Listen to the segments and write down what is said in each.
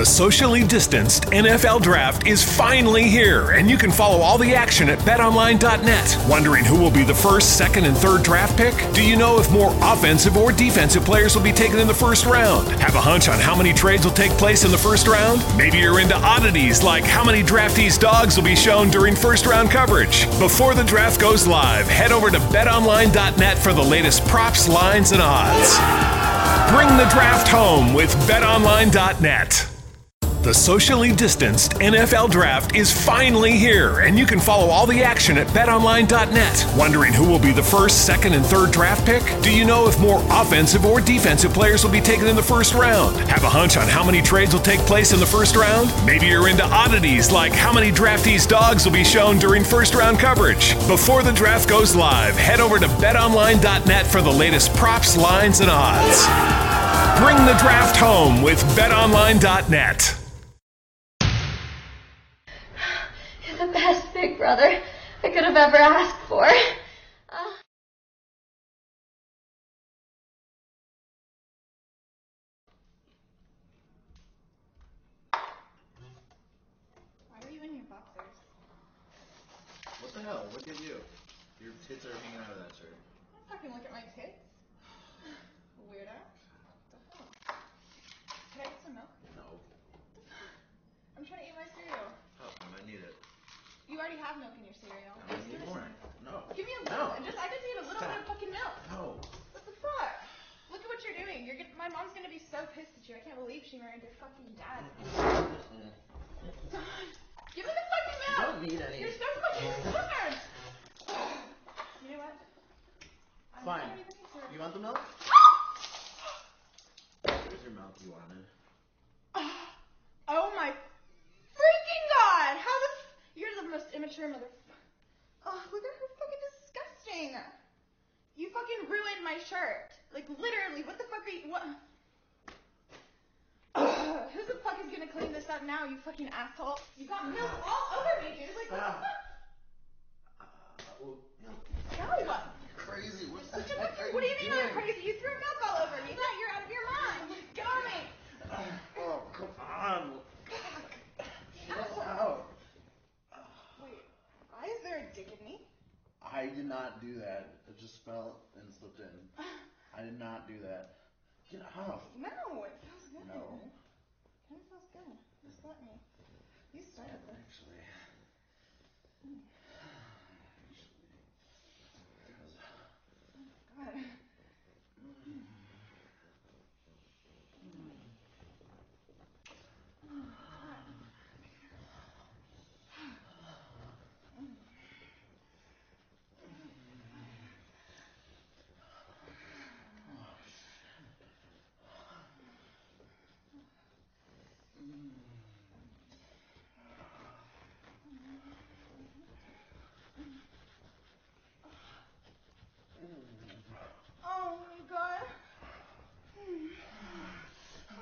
The socially distanced NFL draft is finally here, and you can follow all the action at betonline.net. Wondering who will be the first, second, and third draft pick? Do you know if more offensive or defensive players will be taken in the first round? Have a hunch on how many trades will take place in the first round? Maybe you're into oddities like how many draftees' dogs will be shown during first round coverage. Before the draft goes live, head over to betonline.net for the latest props, lines, and odds. Bring the draft home with betonline.net. The socially distanced NFL draft is finally here, and you can follow all the action at betonline.net. Wondering who will be the first, second, and third draft pick? Do you know if more offensive or defensive players will be taken in the first round? Have a hunch on how many trades will take place in the first round? Maybe you're into oddities like how many draftees' dogs will be shown during first round coverage. Before the draft goes live, head over to betonline.net for the latest props, lines, and odds. Bring the draft home with betonline.net. You're the best big brother I could have ever asked for. Uh, Why are you in your boxers? What the hell? Look at you. Your tits are hanging out of that shirt. Don't fucking look at my tits. Weirdo. What the hell? Can I get some milk? No. I'm trying to eat my cereal. Oh, I might need it. You already have milk in your cereal. I Just need more. No. Give me a No. little. Just I just need a little bit of fucking milk. No. What the fuck? Look at what you're doing. You're gonna, my mom's gonna be so pissed at you. I can't believe she married your fucking dad. Mm-hmm. Give me the fucking milk. You don't need any. You're so fucking stubborn. You know what? I'm Fine. not even concerned. You want the milk? Here's your milk you wanted. Oh my freaking god! How the f- You're most mother. Oh, look at her fucking disgusting. You fucking ruined my shirt. Like literally, what the fuck are you? What? Ugh, who the fuck is gonna clean this up now? You fucking asshole. You got milk all over me, dude. Like what the fuck? Uh, well, no. No. You're crazy. What the Such a heck fucking, are what do you mean I'm crazy? You threw milk all over me. Yeah, you're out of your mind. Get on me. Oh, come on. Chill out. Wait, why is there a dick in me? I did not do that. It just fell and slipped in. I did not do that. Get off. No, it feels good. No. Kind of feels good. Just let me. You started this. Actually. God.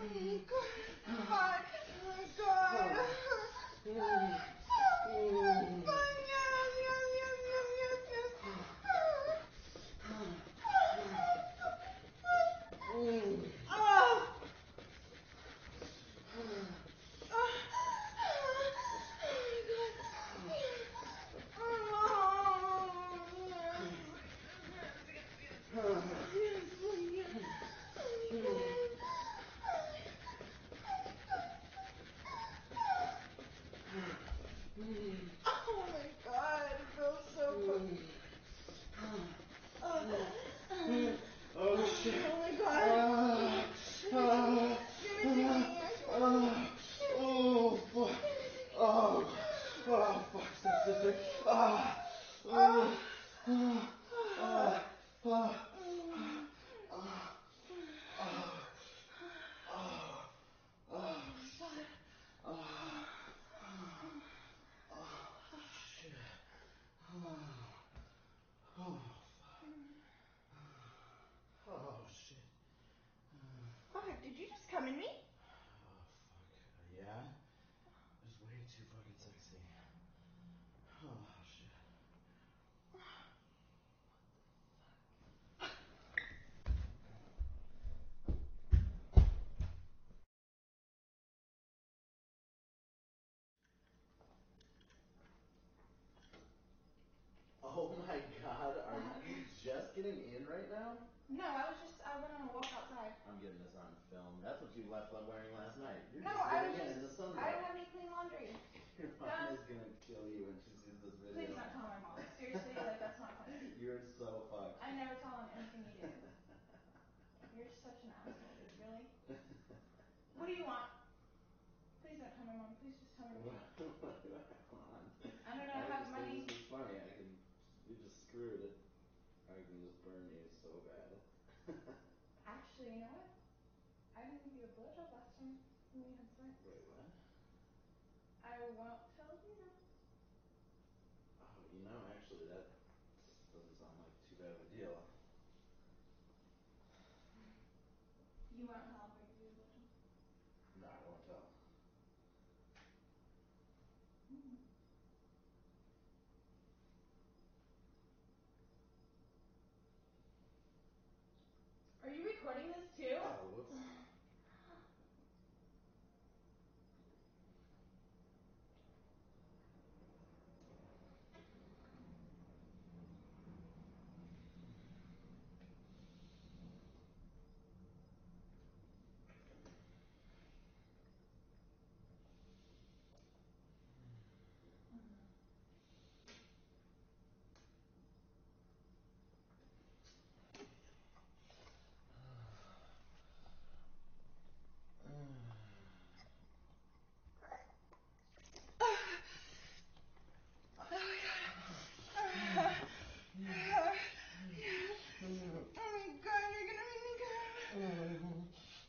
Oh, God. Oh my god, are you just getting in right now? No, I was just, I went on a walk outside. I'm getting this on film. That's what you left wearing last night. You're No, just I was getting in the just, sunlight. I didn't have any clean laundry. Your mom is gonna kill you when she sees this video. Please don't tell my mom. Seriously, like, that's not funny. You're so fucked. I never tell him anything you do. You're such an asshole, dude. Really? What do you want? Please don't tell my mom. Please just tell me. what, what do I want? I don't know. I have just money. think this is funny. I can, you just screwed it. I can just burn you so bad. Actually, you know what? I didn't give you a blowjob last time when we had sex. Wait, what? I won't tell you now. Oh, you know, actually, that doesn't sound like too bad of a deal. You won't tell if I give you a blowjob. No, I won't tell. Are you recording this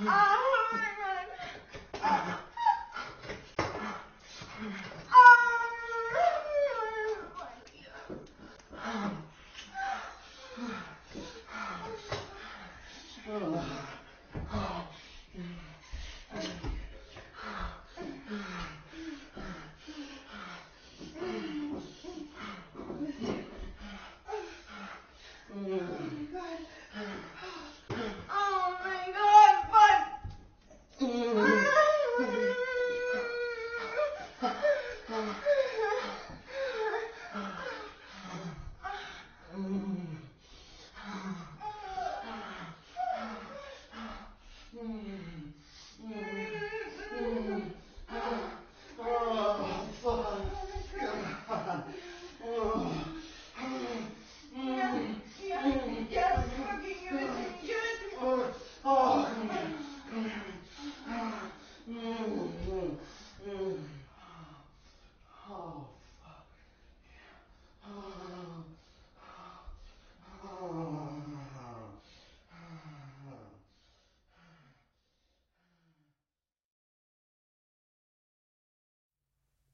oh my god.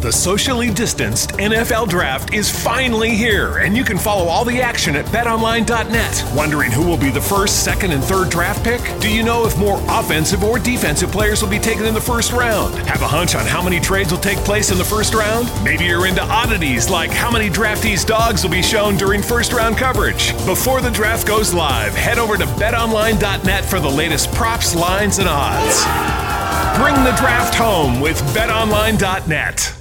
The socially distanced NFL draft is finally here, and you can follow all the action at betonline.net. Wondering who will be the first, second, and third draft pick? Do you know if more offensive or defensive players will be taken in the first round? Have a hunch on how many trades will take place in the first round? Maybe you're into oddities like how many draftees' dogs will be shown during first round coverage. Before the draft goes live, head over to betonline.net for the latest props, lines, and odds. Bring the draft home with betonline.net.